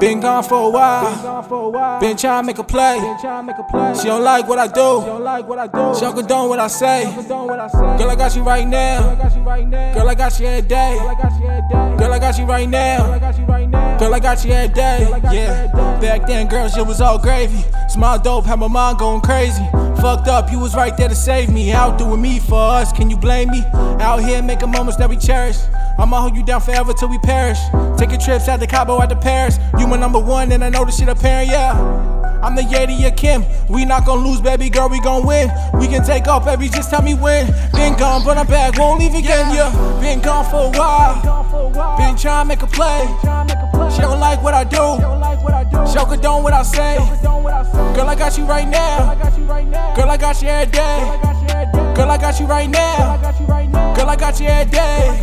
Been gone for a while. Been trying to make a play. She don't like what I do. She don't condone what I say. Girl, I got you right now. Girl, I got you every day. Girl, I got you right now. Girl, I got you every day. Yeah. Back then, girl, shit was all gravy. Smile dope, had my mind going crazy. Fucked up, you was right there to save me. Out doing me for us, can you blame me? Out here making moments that we cherish. I'ma hold you down forever till we perish. Taking trips out to Cabo, out to Paris. You my number one, and I know this shit apparent, yeah. I'm the Yeti, your Kim. We not gonna lose, baby girl, we gon' win. We can take off, baby, just tell me when. Been gone, but I'm back, won't leave again, yeah. Been gone for a while. Been trying to make a play. She don't like what I do. She don't condone what I say. Girl, I got you right now. Girl, I got you every day. Girl, I got you right now. Girl, I got you every day.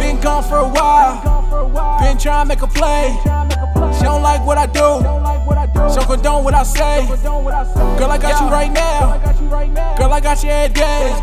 Been gone for a while. Been trying to make a play. She don't like what I do. She don't condone what I say. Girl, I got you right now. Girl, I got you every day.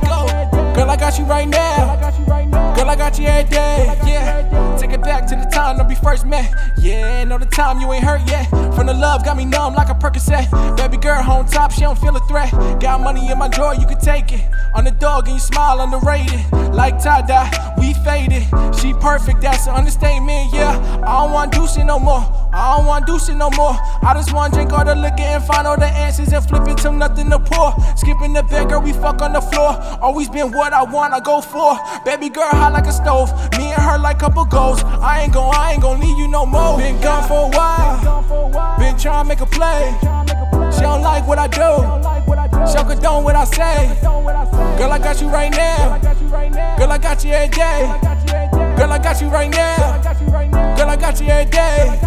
Girl, I got you right now. Girl, I got you every day. Yeah. Take it back to the time that we first met. Yeah, know the time you ain't hurt yet. From the love got me numb like a Percocet. Baby girl home top, she don't feel a threat. Got money in my drawer, you can take it. On the dog and you smile underrated. Like tie dye, we faded. She perfect, that's an understatement. Yeah, I don't want do no more. I don't want do no more. I just want drink all the liquor and find all the answers and flip it till nothing to pour. Skipping the bed, girl, we fuck on the floor. Always been what I want, I go for. Baby girl, hot like a stove. Me and her like couple goals. I ain't gon' I ain't gon' leave you no more. Been gone for a while. Been trying to make a play. She don't like what I do. She don't condone what I say. Girl, I got you right now. Girl, I got you every day. Girl, I got you right now. Girl, I got you every day.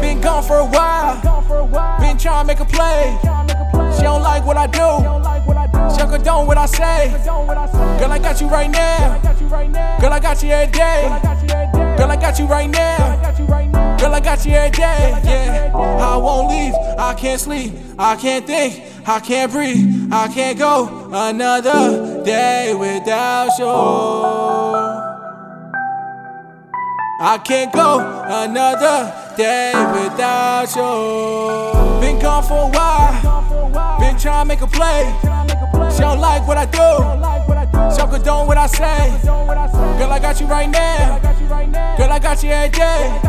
Been gone for a while. Been trying to make a play. She don't like what I do. She don't condone what I say. Girl, I got you right now. Girl, I got you every day. Girl, I got you right now. Girl, I got you every day. Yeah. I won't leave. I can't sleep. I can't think. I can't breathe. I can't go another day without you. I can't go another day without you. Been gone for a while. Been trying to make a play. She don't like what I do. She don't condone what I say. Girl, I got you right now. Girl, I got you every day.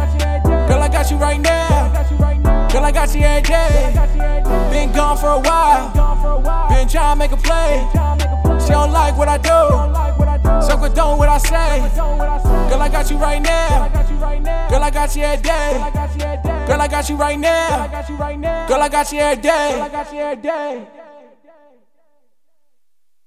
Girl, I got you right now. Girl, I got you every day. Been gone for a while. Been trying to make a play. She don't like what I do. She don't condone what I say. Girl, I got you right now. Girl, I got you every day. Girl, I got you right now. Girl, I got you every day.